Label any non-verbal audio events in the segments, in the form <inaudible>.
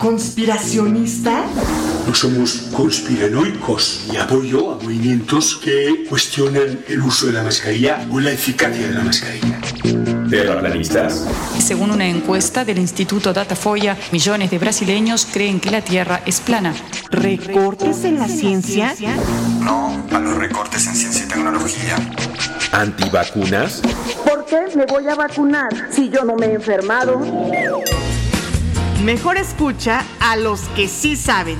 conspiracionista? No somos conspiranoicos y apoyo a movimientos que cuestionan el uso de la mascarilla o la eficacia de la mascarilla. ¿Terraplanistas? Según una encuesta del Instituto Datafoya, millones de brasileños creen que la Tierra es plana. ¿Recortes en la ciencia? No a los recortes en ciencia y tecnología. ¿Antivacunas? ¿Por qué me voy a vacunar si yo no me he enfermado? Mejor escucha a los que sí saben.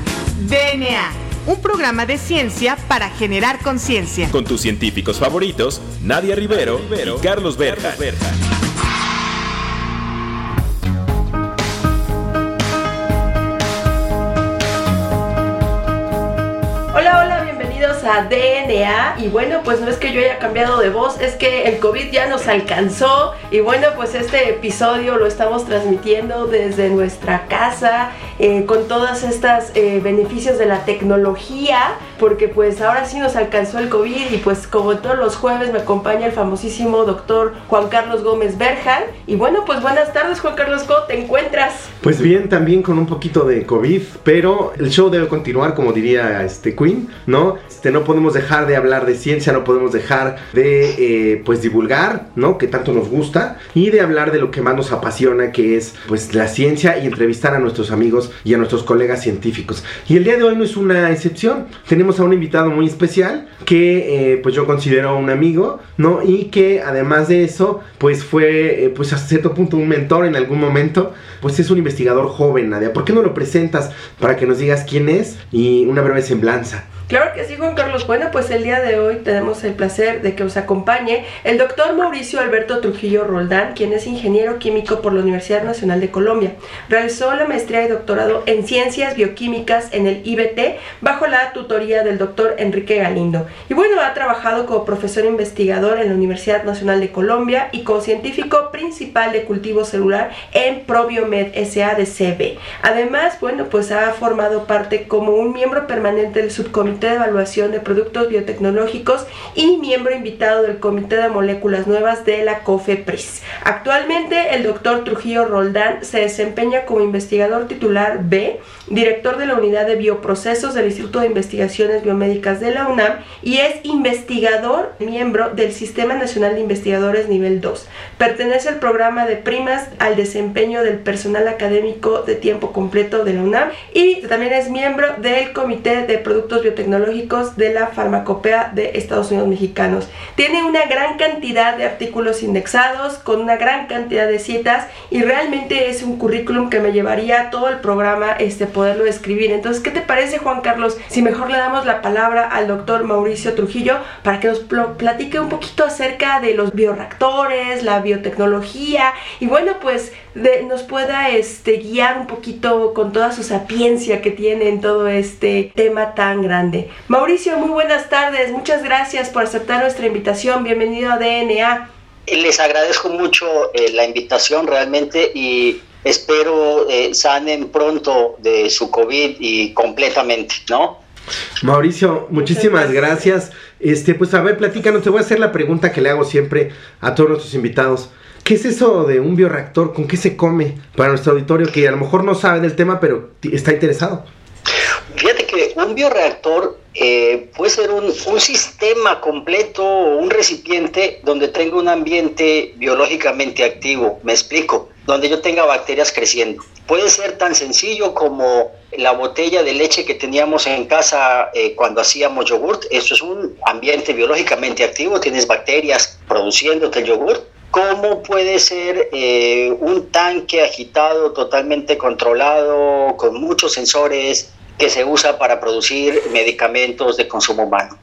DNA, un programa de ciencia para generar conciencia. Con tus científicos favoritos, Nadia Rivero, y Carlos Berja. Hola, a DNA. Y bueno, pues no es que yo haya cambiado de voz, es que el COVID ya nos alcanzó. Y bueno, pues este episodio lo estamos transmitiendo desde nuestra casa, eh, con todos estos beneficios de la tecnología, porque pues ahora sí nos alcanzó el COVID. Y pues como todos los jueves me acompaña el famosísimo doctor Juan Carlos Gómez Berjan. Y bueno, pues buenas tardes, Juan Carlos, ¿cómo te encuentras? Pues bien, también con un poquito de COVID, pero el show debe continuar, como diría este Queen, ¿no? Este, no podemos dejar de hablar de ciencia, no podemos dejar de, eh, pues, divulgar, ¿no? Que tanto nos gusta, y de hablar de lo que más nos apasiona, que es, pues, la ciencia y entrevistar a nuestros amigos y a nuestros colegas científicos. Y el día de hoy no es una excepción. Tenemos a un invitado muy especial que, eh, pues, yo considero un amigo, ¿no? Y que, además de eso, pues, fue, eh, pues, a cierto punto un mentor en algún momento, pues, es un investigador joven, Nadia. ¿Por qué no lo presentas para que nos digas quién es y una breve semblanza? Claro que sí, Juan Carlos. Bueno, pues el día de hoy tenemos el placer de que os acompañe el doctor Mauricio Alberto Trujillo Roldán, quien es ingeniero químico por la Universidad Nacional de Colombia. Realizó la maestría y doctorado en ciencias bioquímicas en el IBT bajo la tutoría del doctor Enrique Galindo. Y bueno, ha trabajado como profesor investigador en la Universidad Nacional de Colombia y como científico principal de cultivo celular en Probiomed SA de CB. Además, bueno, pues ha formado parte como un miembro permanente del subcomité de Evaluación de Productos Biotecnológicos y miembro invitado del Comité de Moléculas Nuevas de la COFEPRIS. Actualmente el doctor Trujillo Roldán se desempeña como investigador titular B, director de la Unidad de Bioprocesos del Instituto de Investigaciones Biomédicas de la UNAM y es investigador miembro del Sistema Nacional de Investigadores Nivel 2. Pertenece al programa de primas al desempeño del personal académico de tiempo completo de la UNAM y también es miembro del Comité de Productos Biotecnológicos de la Farmacopea de Estados Unidos Mexicanos. Tiene una gran cantidad de artículos indexados con una gran cantidad de citas y realmente es un currículum que me llevaría todo el programa este poderlo escribir. Entonces, ¿qué te parece Juan Carlos si mejor le damos la palabra al doctor Mauricio Trujillo para que nos platique un poquito acerca de los bioreactores, la biotecnología y bueno, pues de, nos pueda este, guiar un poquito con toda su sapiencia que tiene en todo este tema tan grande. Mauricio, muy buenas tardes, muchas gracias por aceptar nuestra invitación, bienvenido a DNA. Les agradezco mucho eh, la invitación realmente y espero eh, sanen pronto de su COVID y completamente, ¿no? Mauricio, muchísimas gracias. Este, pues a ver, platícanos, te voy a hacer la pregunta que le hago siempre a todos nuestros invitados. ¿Qué es eso de un bioreactor? ¿Con qué se come? Para nuestro auditorio que a lo mejor no sabe del tema, pero está interesado. Fíjate que un bioreactor eh, puede ser un, un, sistema completo, un recipiente donde tenga un ambiente biológicamente activo. Me explico, donde yo tenga bacterias creciendo. Puede ser tan sencillo como la botella de leche que teníamos en casa eh, cuando hacíamos yogurt. Eso es un ambiente biológicamente activo, tienes bacterias produciéndote el yogurt cómo puede ser eh, un tanque agitado, totalmente controlado, con muchos sensores que se usa para producir medicamentos de consumo humano.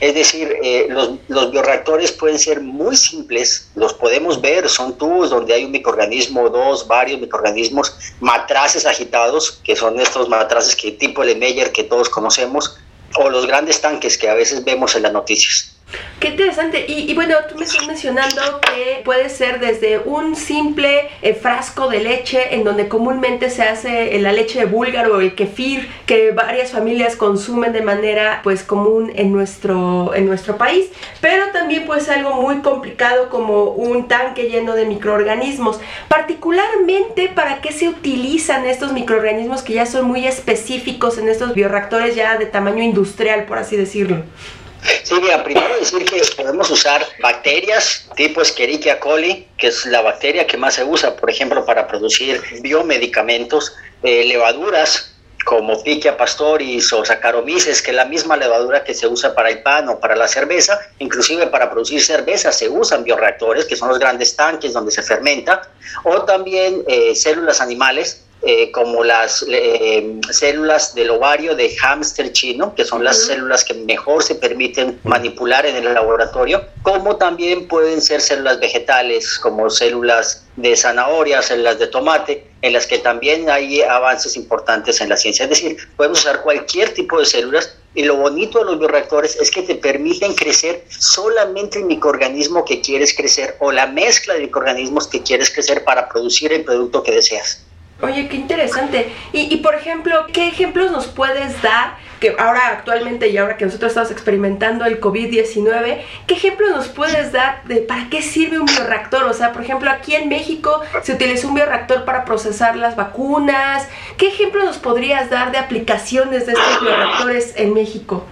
Es decir, eh, los, bioreactores pueden ser muy simples, los podemos ver, son tubos donde hay un microorganismo, dos, varios microorganismos, matraces agitados, que son estos matraces que tipo el Meyer que todos conocemos, o los grandes tanques que a veces vemos en las noticias. Qué interesante. Y, bueno, tú me estás mencionando que puede ser desde un simple eh, frasco de leche en donde comúnmente se hace la leche de búlgaro o el kefir que varias familias consumen de manera pues común en nuestro, en nuestro país, pero también puede ser algo muy complicado como un tanque lleno de microorganismos. Particularmente, ¿para qué se utilizan estos microorganismos que ya son muy específicos en estos bioreactores ya de tamaño industrial, por así decirlo? Sí, mira, primero decir que podemos usar bacterias tipo Escherichia coli, que es la bacteria que más se usa, por ejemplo, para producir biomedicamentos, eh, levaduras como Pichia pastoris o Saccharomyces, que es la misma levadura que se usa para el pan o para la cerveza, inclusive para producir cerveza se usan bioreactores, que son los grandes tanques donde se fermenta, o también eh, células animales, eh, como las eh, células del ovario de hámster chino, que son las células que mejor se permiten manipular en el laboratorio, como también pueden ser células vegetales, como células de zanahoria, células de tomate, en las que también hay avances importantes en la ciencia. Es decir, podemos usar cualquier tipo de células y lo bonito de los bioreactores es que te permiten crecer solamente el microorganismo que quieres crecer o la mezcla de microorganismos que quieres crecer para producir el producto que deseas. Oye, qué interesante. Y, por ejemplo, ¿qué ejemplos nos puedes dar? Que ahora actualmente y ahora que nosotros estamos experimentando el COVID-19, ¿qué ejemplos nos puedes dar de para qué sirve un bioreactor? O sea, por ejemplo, aquí en México se utiliza un bioreactor para procesar las vacunas. ¿Qué ejemplos nos podrías dar de aplicaciones de estos bioreactores en México?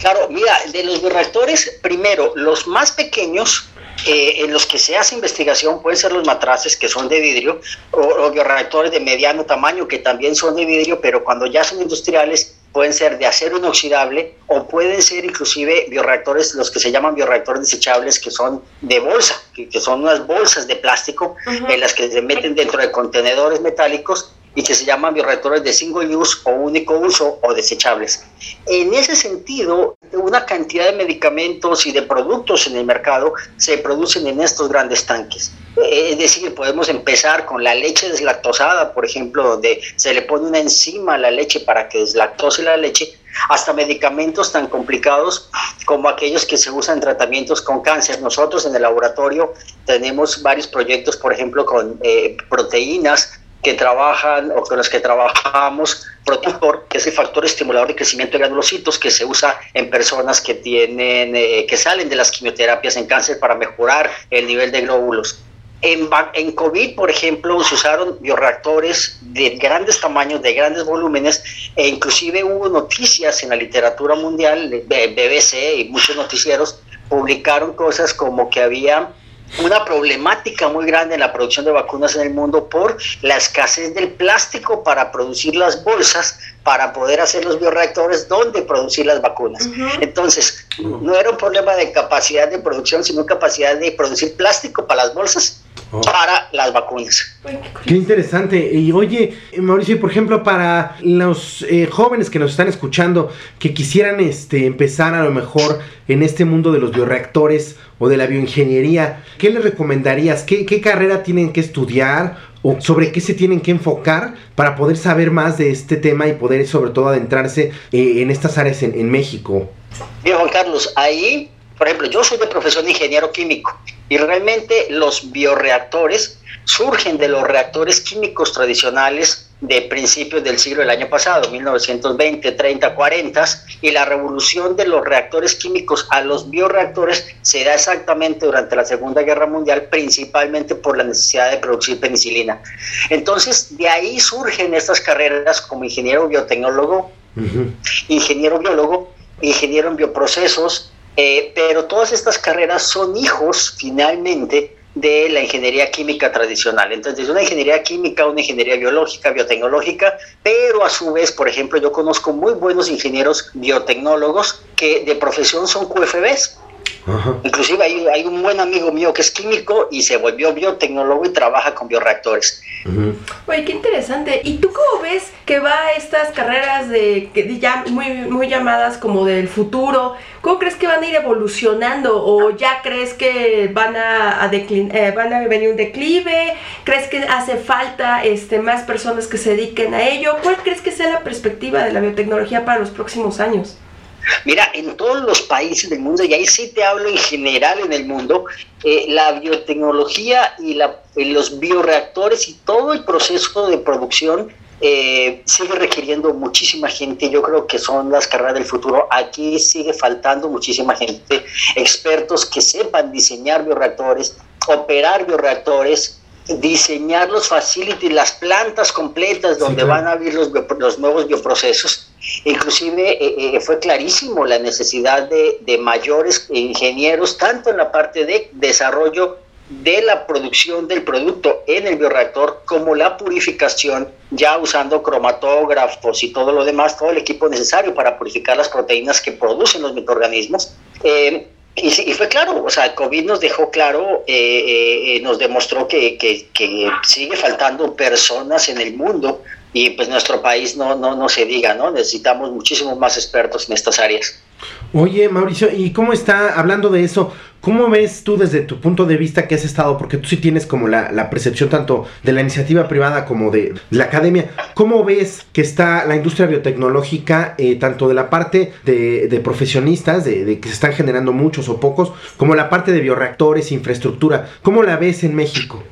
Claro, mira, de los bioreactores, primero, los más pequeños eh, en los que se hace investigación pueden ser los matraces que son de vidrio o, bioreactores de mediano tamaño que también son de vidrio, pero cuando ya son industriales pueden ser de acero inoxidable o pueden ser inclusive bioreactores, los que se llaman bioreactores desechables, que son de bolsa, que, son unas bolsas de plástico en las que se meten dentro de contenedores metálicos y que se llaman bioreactores de single use o único uso o desechables. En ese sentido, una cantidad de medicamentos y de productos en el mercado se producen en estos grandes tanques. Eh, es decir, podemos empezar con la leche deslactosada, por ejemplo, donde se le pone una enzima a la leche para que deslactose la leche, hasta medicamentos tan complicados como aquellos que se usan en tratamientos con cáncer. Nosotros en el laboratorio tenemos varios proyectos, por ejemplo, con eh, proteínas que trabajan o con los que trabajamos, Protector, que es el factor estimulador de crecimiento de granulocitos que se usa en personas que tienen, eh, que salen de las quimioterapias en cáncer para mejorar el nivel de glóbulos. En, COVID, por ejemplo, se usaron bioreactores de grandes tamaños, de grandes volúmenes, e inclusive hubo noticias en la literatura mundial, BBC y muchos noticieros publicaron cosas como que había una problemática muy grande en la producción de vacunas en el mundo por la escasez del plástico para producir las bolsas para poder hacer los bioreactores donde producir las vacunas. Entonces, no era un problema de capacidad de producción, sino capacidad de producir plástico para las bolsas Oh. para las vacunas. Qué interesante. Y oye, Mauricio, por ejemplo, para los eh, jóvenes que nos están escuchando, que quisieran este, empezar a lo mejor en este mundo de los bioreactores o de la bioingeniería, ¿qué les recomendarías? ¿Qué, carrera tienen que estudiar? ¿O sobre qué se tienen que enfocar para poder saber más de este tema y poder sobre todo adentrarse eh, en estas áreas en, en México? Bien, Juan Carlos, ahí por ejemplo, yo soy de profesión de ingeniero químico y realmente los bioreactores surgen de los reactores químicos tradicionales de principios del siglo del año pasado, 1920, 30, 40, y la revolución de los reactores químicos a los bioreactores se da exactamente durante la Segunda Guerra Mundial, principalmente por la necesidad de producir penicilina. Entonces, de ahí surgen estas carreras como ingeniero biotecnólogo, ingeniero biólogo, ingeniero en bioprocesos, eh, pero todas estas carreras son hijos finalmente de la ingeniería química tradicional. Entonces, una ingeniería química, una ingeniería biológica, biotecnológica, pero a su vez, por ejemplo, yo conozco muy buenos ingenieros biotecnólogos que de profesión son QFBs. Inclusive hay, hay, un buen amigo mío que es químico y se volvió biotecnólogo y trabaja con bioreactores. Oye, qué interesante. ¿Y tú cómo ves que va estas carreras de, ya muy, muy llamadas como del futuro? ¿Cómo crees que van a ir evolucionando? ¿O ya crees que van a, a eh, van a venir un declive? ¿Crees que hace falta este, más personas que se dediquen a ello? ¿Cuál crees que sea la perspectiva de la biotecnología para los próximos años? Mira, en todos los países del mundo, y ahí sí te hablo en general en el mundo, eh, la biotecnología y, la, los bioreactores y todo el proceso de producción eh, sigue requiriendo muchísima gente. Yo creo que son las carreras del futuro. Aquí sigue faltando muchísima gente, expertos que sepan diseñar bioreactores, operar bioreactores, diseñar los facilities, las plantas completas donde van a haber los, los nuevos bioprocesos. Inclusive eh, eh, fue clarísimo la necesidad de, mayores ingenieros, tanto en la parte de desarrollo de la producción del producto en el bioreactor, como la purificación, ya usando cromatógrafos y todo lo demás, todo el equipo necesario para purificar las proteínas que producen los microorganismos. Eh, y, fue claro, o sea, COVID nos dejó claro, eh, nos demostró que, que, que, sigue faltando personas en el mundo y pues nuestro país no, no, no se diga, ¿no? Necesitamos muchísimos más expertos en estas áreas. Oye, Mauricio, ¿y cómo está, hablando de eso, cómo ves tú desde tu punto de vista que has estado, porque tú sí tienes como la, la percepción tanto de la iniciativa privada como de, la academia, ¿cómo ves que está la industria biotecnológica, eh, tanto de la parte de, de profesionistas, de, de, que se están generando muchos o pocos, como la parte de bioreactores, infraestructura, ¿cómo la ves en México?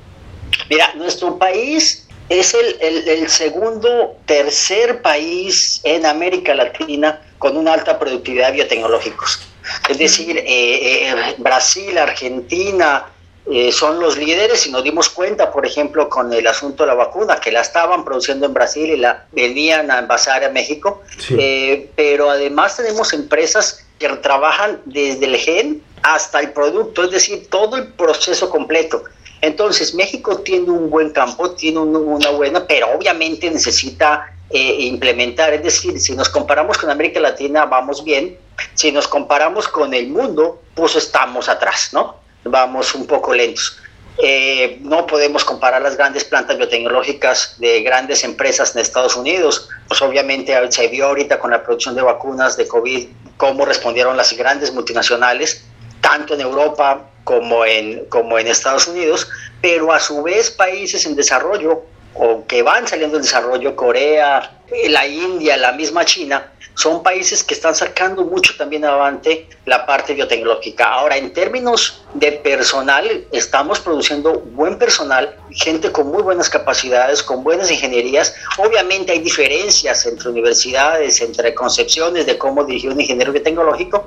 Mira, nuestro país es el, el, el, segundo, tercer país en América Latina con una alta productividad de biotecnológicos. Es decir, eh, eh, Brasil, Argentina eh, son los líderes y nos dimos cuenta, por ejemplo, con el asunto de la vacuna, que la estaban produciendo en Brasil y la venían a envasar a México. Sí. Eh, pero además tenemos empresas que trabajan desde el gen hasta el producto, es decir, todo el proceso completo. Entonces, México tiene un buen campo, tiene un, una buena, pero obviamente necesita eh, implementar. Es decir, si nos comparamos con América Latina, vamos bien. Si nos comparamos con el mundo, pues estamos atrás, ¿no? Vamos un poco lentos. Eh, no podemos comparar las grandes plantas biotecnológicas de grandes empresas en Estados Unidos. Pues obviamente se vio ahorita con la producción de vacunas de COVID cómo respondieron las grandes multinacionales, tanto en Europa como en, como en Estados Unidos, pero a su vez países en desarrollo o que van saliendo en desarrollo, Corea, la India, la misma China, son países que están sacando mucho también adelante la parte biotecnológica. Ahora, en términos de personal, estamos produciendo buen personal, gente con muy buenas capacidades, con buenas ingenierías. Obviamente hay diferencias entre universidades, entre concepciones de cómo dirigir un ingeniero biotecnológico,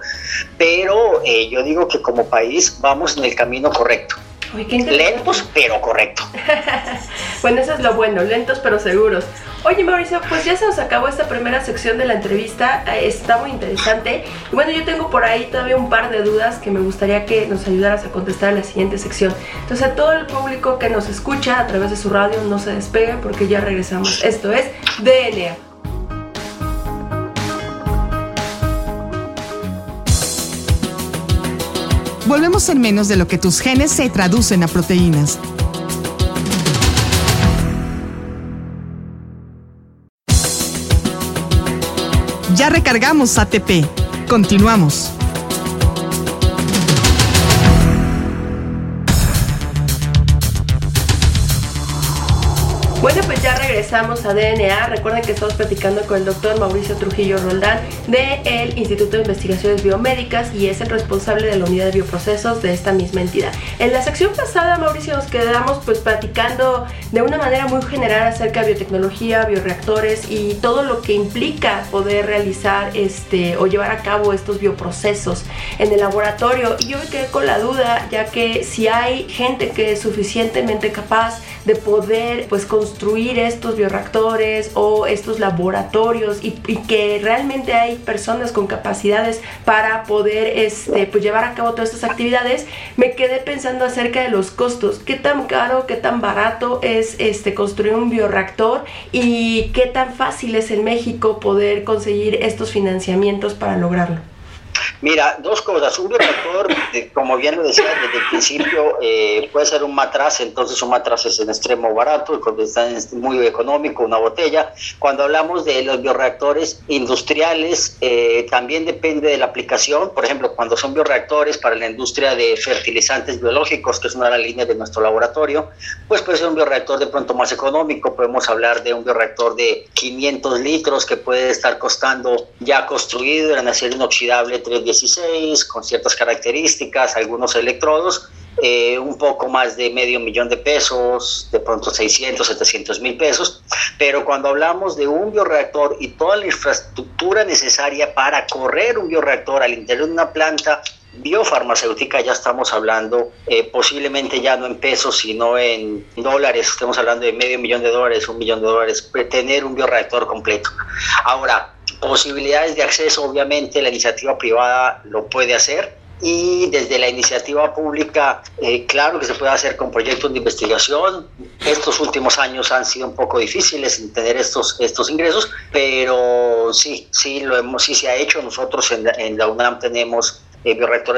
pero eh, yo digo que como país vamos en el camino correcto. Uy, qué lentos, pero correcto. <laughs> bueno, eso es lo bueno, lentos pero seguros. Oye, Mauricio, pues ya se nos acabó esta primera sección de la entrevista, eh, está muy interesante. Y bueno, yo tengo por ahí todavía un par de dudas que me gustaría que nos ayudaras a contestar en la siguiente sección. Entonces, a todo el público que nos escucha a través de su radio, no se despegue porque ya regresamos. Esto es DNA. Volvemos en menos de lo que tus genes se traducen a proteínas. Ya recargamos ATP. Continuamos. Bueno, pues ya regresamos a DNA. Recuerden que estamos platicando con el doctor Mauricio Trujillo Roldán del Instituto de Investigaciones Biomédicas y es el responsable de la unidad de bioprocesos de esta misma entidad. En la sección pasada, Mauricio, nos quedamos pues platicando de una manera muy general acerca de biotecnología, bioreactores y todo lo que implica poder realizar este o llevar a cabo estos bioprocesos en el laboratorio. Y yo me quedé con la duda, ya que si hay gente que es suficientemente capaz de poder pues construir estos bioreactores o estos laboratorios y, que realmente hay personas con capacidades para poder este, pues llevar a cabo todas estas actividades, me quedé pensando acerca de los costos, qué tan caro, qué tan barato es este, construir un bioreactor y qué tan fácil es en México poder conseguir estos financiamientos para lograrlo. Mira, dos cosas. Un bioreactor, como bien lo decía desde el principio, eh, puede ser un matraz, entonces un matraz es en extremo barato, está muy económico, una botella. Cuando hablamos de los bioreactores industriales, eh, también depende de la aplicación. Por ejemplo, cuando son bioreactores para la industria de fertilizantes biológicos, que es una de las líneas de nuestro laboratorio, pues puede ser un bioreactor de pronto más económico. Podemos hablar de un bioreactor de 500 litros que puede estar costando ya construido en acero inoxidable 3 16 con ciertas características, algunos electrodos, eh, un poco más de medio millón de pesos, de pronto 600, 700 mil pesos, pero cuando hablamos de un bioreactor y toda la infraestructura necesaria para correr un bioreactor al interior de una planta biofarmacéutica ya estamos hablando eh, posiblemente ya no en pesos sino en dólares estamos hablando de medio millón de dólares un millón de dólares tener un bioreactor completo. Ahora posibilidades de acceso, obviamente la iniciativa privada lo puede hacer y desde la iniciativa pública, eh, claro que se puede hacer con proyectos de investigación. Estos últimos años han sido un poco difíciles en tener estos, estos ingresos, pero sí, sí, lo hemos, sí se ha hecho. Nosotros en en la UNAM tenemos eh,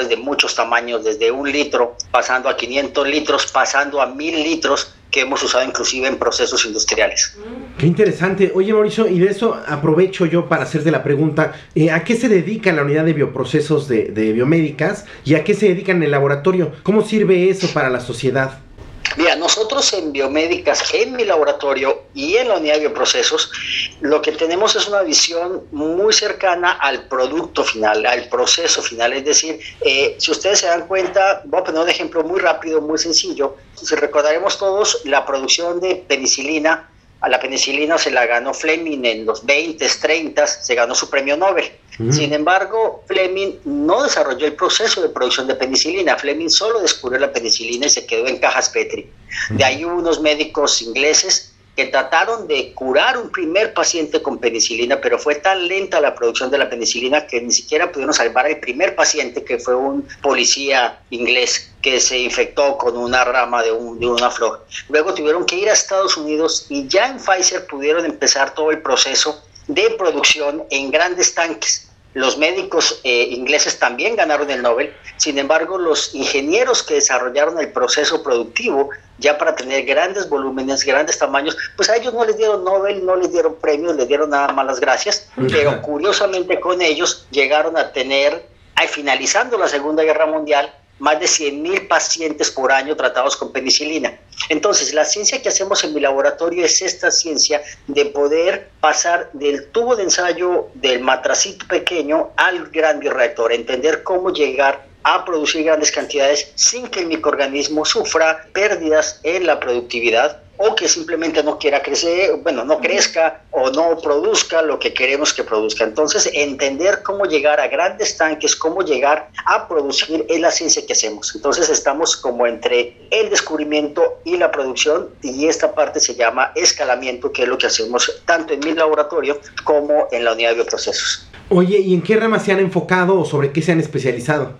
de muchos tamaños, desde un litro, pasando a 500 litros, pasando a 1000 litros, que hemos usado inclusive en procesos industriales. Qué interesante. Oye, Mauricio, y de eso aprovecho yo para hacerte la pregunta, eh, ¿a qué se dedica la unidad de bioprocesos de, de biomédicas y a qué se dedican en el laboratorio? ¿Cómo sirve eso para la sociedad? Mira, nosotros en biomédicas, en mi laboratorio y en la unidad de bioprocesos, lo que tenemos es una visión muy cercana al producto final, al proceso final. Es decir, eh, si ustedes se dan cuenta, voy a poner un ejemplo muy rápido, muy sencillo. Si recordaremos todos la producción de penicilina, a la penicilina se la ganó Fleming en los 20, 30, se ganó su premio Nobel. Sin embargo, Fleming no desarrolló el proceso de producción de penicilina. Fleming solo descubrió la penicilina y se quedó en cajas Petri. De ahí unos médicos ingleses que trataron de curar un primer paciente con penicilina, pero fue tan lenta la producción de la penicilina que ni siquiera pudieron salvar al primer paciente, que fue un policía inglés que se infectó con una rama de, de una flor. Luego tuvieron que ir a Estados Unidos y ya en Pfizer pudieron empezar todo el proceso de producción en grandes tanques los médicos eh, ingleses también ganaron el Nobel, sin embargo los ingenieros que desarrollaron el proceso productivo ya para tener grandes volúmenes, grandes tamaños, pues a ellos no les dieron Nobel, no les dieron premios, les dieron nada más las gracias, pero curiosamente con ellos llegaron a tener, finalizando la Segunda Guerra Mundial, más de 100.000 pacientes por año tratados con penicilina. Entonces, la ciencia que hacemos en mi laboratorio es esta ciencia de poder pasar del tubo de ensayo del matracito pequeño al gran bioreactor, entender cómo llegar a producir grandes cantidades sin que el microorganismo sufra pérdidas en la productividad o que simplemente no quiera crecer, bueno, no crezca o no produzca lo que queremos que produzca. Entonces, entender cómo llegar a grandes tanques, cómo llegar a producir es la ciencia que hacemos. Entonces, estamos como entre el descubrimiento y la producción y esta parte se llama escalamiento, que es lo que hacemos tanto en mi laboratorio como en la unidad de bioprocesos. Oye, ¿y en qué ramas se han enfocado o sobre qué se han especializado?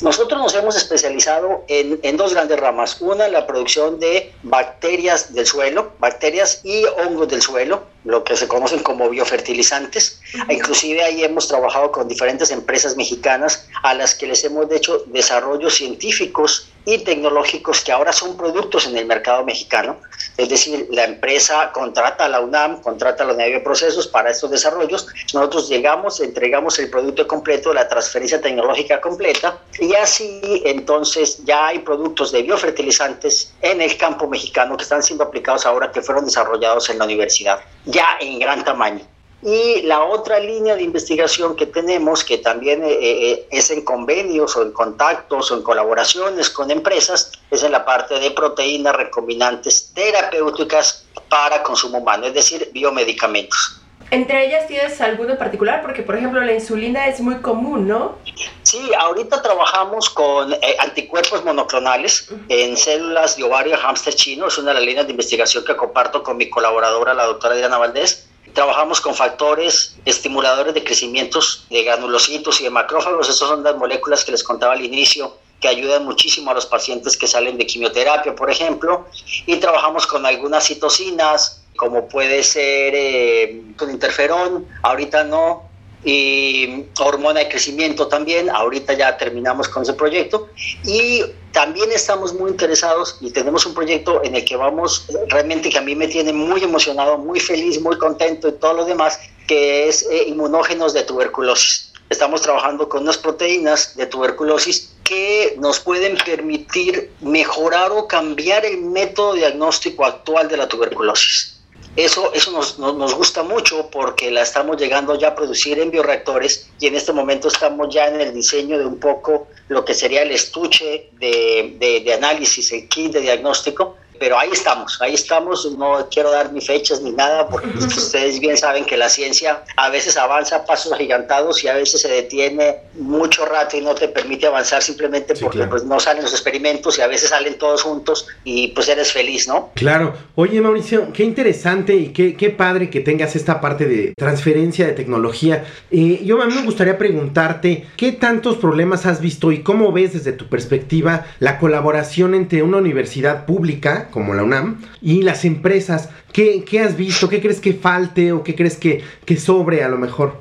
Nosotros nos hemos especializado en, en, dos grandes ramas. Una, la producción de bacterias del suelo, bacterias y hongos del suelo, lo que se conocen como biofertilizantes. Inclusive ahí hemos trabajado con diferentes empresas mexicanas a las que les hemos hecho desarrollos científicos y tecnológicos que ahora son productos en el mercado mexicano. Es decir, la empresa contrata a la UNAM, contrata a la de Procesos para estos desarrollos. Nosotros llegamos, entregamos el producto completo, la transferencia tecnológica completa y así entonces ya hay productos de biofertilizantes en el campo mexicano que están siendo aplicados ahora que fueron desarrollados en la universidad, ya en gran tamaño. Y la otra línea de investigación que tenemos, que también eh, eh, es en convenios o en contactos o en colaboraciones con empresas, es en la parte de proteínas recombinantes terapéuticas para consumo humano, es decir, biomedicamentos. ¿Entre ellas tienes alguno en particular? Porque, por ejemplo, la insulina es muy común, ¿no? Sí, ahorita trabajamos con eh, anticuerpos monoclonales en células de ovario hámster chino. Es una de las líneas de investigación que comparto con mi colaboradora, la doctora Diana Valdés. Trabajamos con factores estimuladores de crecimientos de granulocitos y de macrófagos. Esas son las moléculas que les contaba al inicio que ayudan muchísimo a los pacientes que salen de quimioterapia, por ejemplo. Y trabajamos con algunas citocinas, como puede ser eh, con interferón, ahorita no, y hormona de crecimiento también. Ahorita ya terminamos con ese proyecto y también estamos muy interesados y tenemos un proyecto en el que vamos, realmente que a mí me tiene muy emocionado, muy feliz, muy contento y todo lo demás, que es eh, inmunógenos de tuberculosis. Estamos trabajando con unas proteínas de tuberculosis que nos pueden permitir mejorar o cambiar el método diagnóstico actual de la tuberculosis. Eso, eso nos, nos, gusta mucho porque la estamos llegando ya a producir en bioreactores y en este momento estamos ya en el diseño de un poco lo que sería el estuche de, de, de análisis, el kit de diagnóstico, pero ahí estamos, ahí estamos, no quiero dar ni fechas ni nada, porque <laughs> ustedes bien saben que la ciencia a veces avanza a pasos agigantados y a veces se detiene mucho rato y no te permite avanzar simplemente porque pues, no salen los experimentos y a veces salen todos juntos y pues eres feliz, ¿no? Claro. Oye Mauricio, qué interesante y qué, qué padre que tengas esta parte de transferencia de tecnología. Eh, yo a mí me gustaría preguntarte, ¿qué tantos problemas has visto y cómo ves desde tu perspectiva la colaboración entre una universidad pública como la UNAM y las empresas. ¿Qué, qué has visto? ¿Qué crees que falte o qué crees que, que sobre a lo mejor?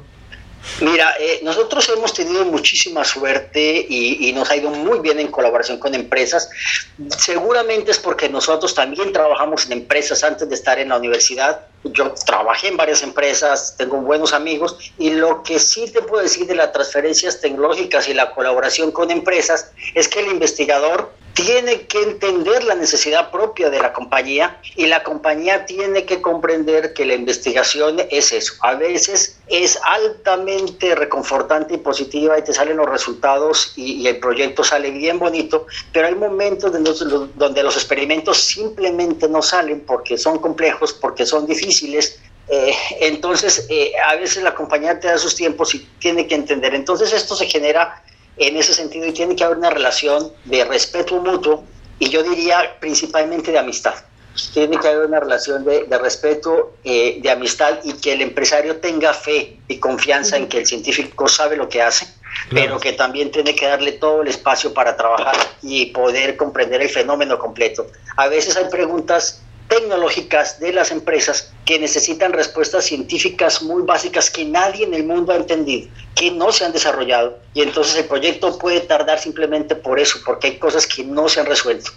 Mira, eh, nosotros hemos tenido muchísima suerte y, y, nos ha ido muy bien en colaboración con empresas. Seguramente es porque nosotros también trabajamos en empresas antes de estar en la universidad. Yo trabajé en varias empresas, tengo buenos amigos y lo que sí te puedo decir de las transferencias tecnológicas y la colaboración con empresas es que el investigador tiene que entender la necesidad propia de la compañía y la compañía tiene que comprender que la investigación es eso. A veces es altamente reconfortante y positiva y te salen los resultados y, el proyecto sale bien bonito, pero hay momentos los, donde los experimentos simplemente no salen porque son complejos, porque son difíciles, eh, entonces, eh, a veces la compañía te da sus tiempos y tiene que entender. Entonces, esto se genera en ese sentido y tiene que haber una relación de respeto mutuo y yo diría principalmente de amistad. Tiene que haber una relación de, de respeto, eh, de amistad y que el empresario tenga fe y confianza en que el científico sabe lo que hace, pero que también tiene que darle todo el espacio para trabajar y poder comprender el fenómeno completo. A veces hay preguntas tecnológicas de las empresas que necesitan respuestas científicas muy básicas que nadie en el mundo ha entendido, que no se han desarrollado. Y entonces el proyecto puede tardar simplemente por eso, porque hay cosas que no se han resuelto.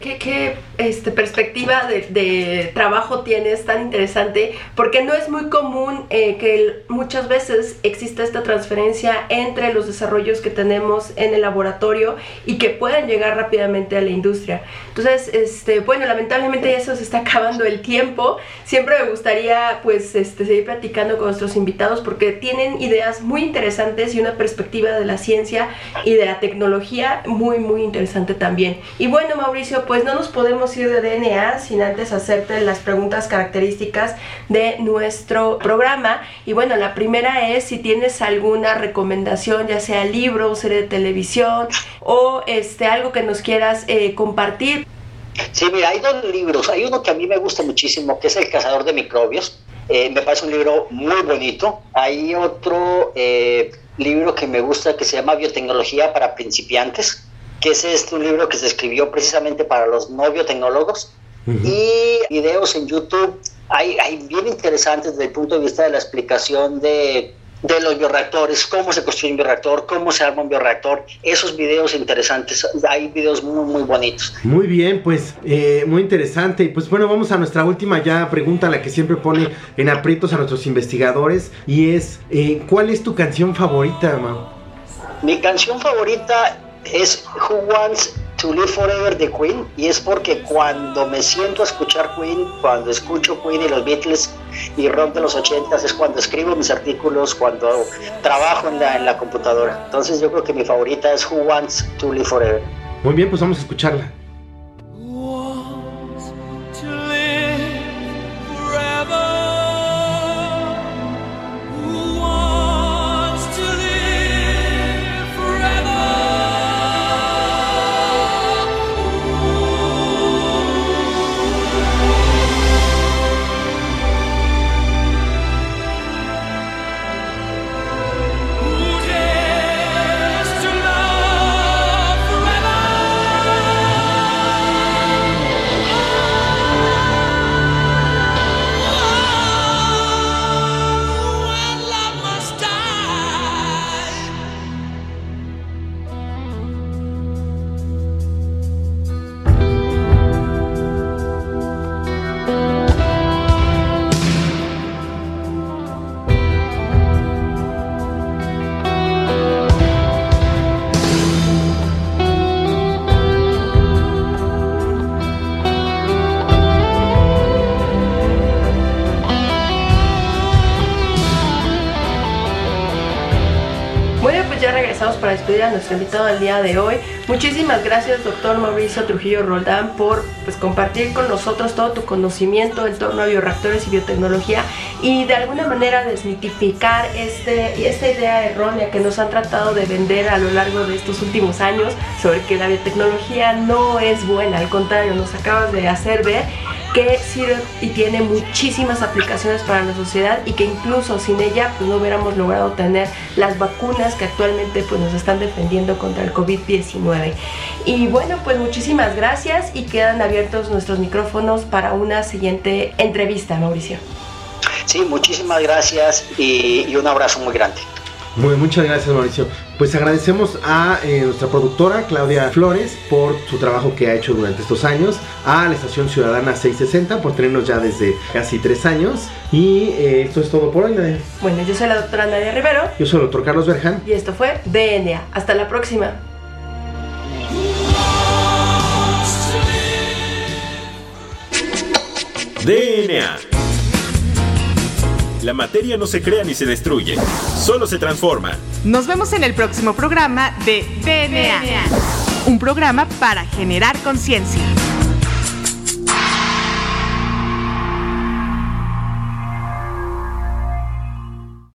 ¿Qué, qué este, perspectiva de, de, trabajo tienes tan interesante? Porque no es muy común eh, que muchas veces exista esta transferencia entre los desarrollos que tenemos en el laboratorio y que puedan llegar rápidamente a la industria. Entonces, este, bueno, lamentablemente ya se está acabando el tiempo. Siempre me gustaría pues este, seguir platicando con nuestros invitados porque tienen ideas muy interesantes y una perspectiva de la ciencia y de la tecnología muy, muy interesante también. Y bueno, Mauricio, pues no nos podemos ir de DNA sin antes hacerte las preguntas características de nuestro programa. Y bueno, la primera es si tienes alguna recomendación, ya sea libro, serie de televisión o este, algo que nos quieras eh, compartir. Sí, mira, hay dos libros. Hay uno que a mí me gusta muchísimo, que es El cazador de microbios. Eh, me parece un libro muy bonito. Hay otro eh, libro que me gusta que se llama Biotecnología para principiantes que es este un libro que se escribió precisamente para los no biotecnólogos. Uh -huh. Y videos en YouTube hay, hay, bien interesantes desde el punto de vista de la explicación de, de los bioreactores, cómo se construye un bioreactor, cómo se arma un bioreactor. Esos videos interesantes, hay videos muy, muy bonitos. Muy bien, pues eh, muy interesante. Pues bueno, vamos a nuestra última ya pregunta, la que siempre pone en aprietos a nuestros investigadores. Y es, eh, ¿cuál es tu canción favorita, Mau? Mi canción favorita es Who Wants to Live Forever de Queen y es porque cuando me siento a escuchar Queen, cuando escucho Queen y los Beatles y rock de los 80 es cuando escribo mis artículos, cuando trabajo en la, en la computadora. Entonces yo creo que mi favorita es Who Wants to Live Forever. Muy bien, pues vamos a escucharla. Para despedir a nuestro invitado del día de hoy. Muchísimas gracias, doctor Mauricio Trujillo Roldán, por pues, compartir con nosotros todo tu conocimiento en torno a bioreactores y biotecnología y de alguna manera desmitificar este, esta idea errónea que nos han tratado de vender a lo largo de estos últimos años sobre que la biotecnología no es buena, al contrario, nos acabas de hacer ver que sirve y tiene muchísimas aplicaciones para la sociedad y que incluso sin ella pues no hubiéramos logrado tener las vacunas que actualmente pues nos están defendiendo contra el COVID-19. Y bueno, pues muchísimas gracias y quedan abiertos nuestros micrófonos para una siguiente entrevista, Mauricio. Sí, muchísimas gracias y, y un abrazo muy grande. Muy, muchas gracias Mauricio. Pues agradecemos a eh, nuestra productora Claudia Flores por su trabajo que ha hecho durante estos años, a la Estación Ciudadana 660 por tenernos ya desde casi tres años y eh, esto es todo por hoy. Nadia. Bueno, yo soy la doctora Nadia Rivero Yo soy el doctor Carlos Berjan. y esto fue DNA. Hasta la próxima. DNA. La materia no se crea ni se destruye, solo se transforma. Nos vemos en el próximo programa de DNA. Un programa para generar conciencia.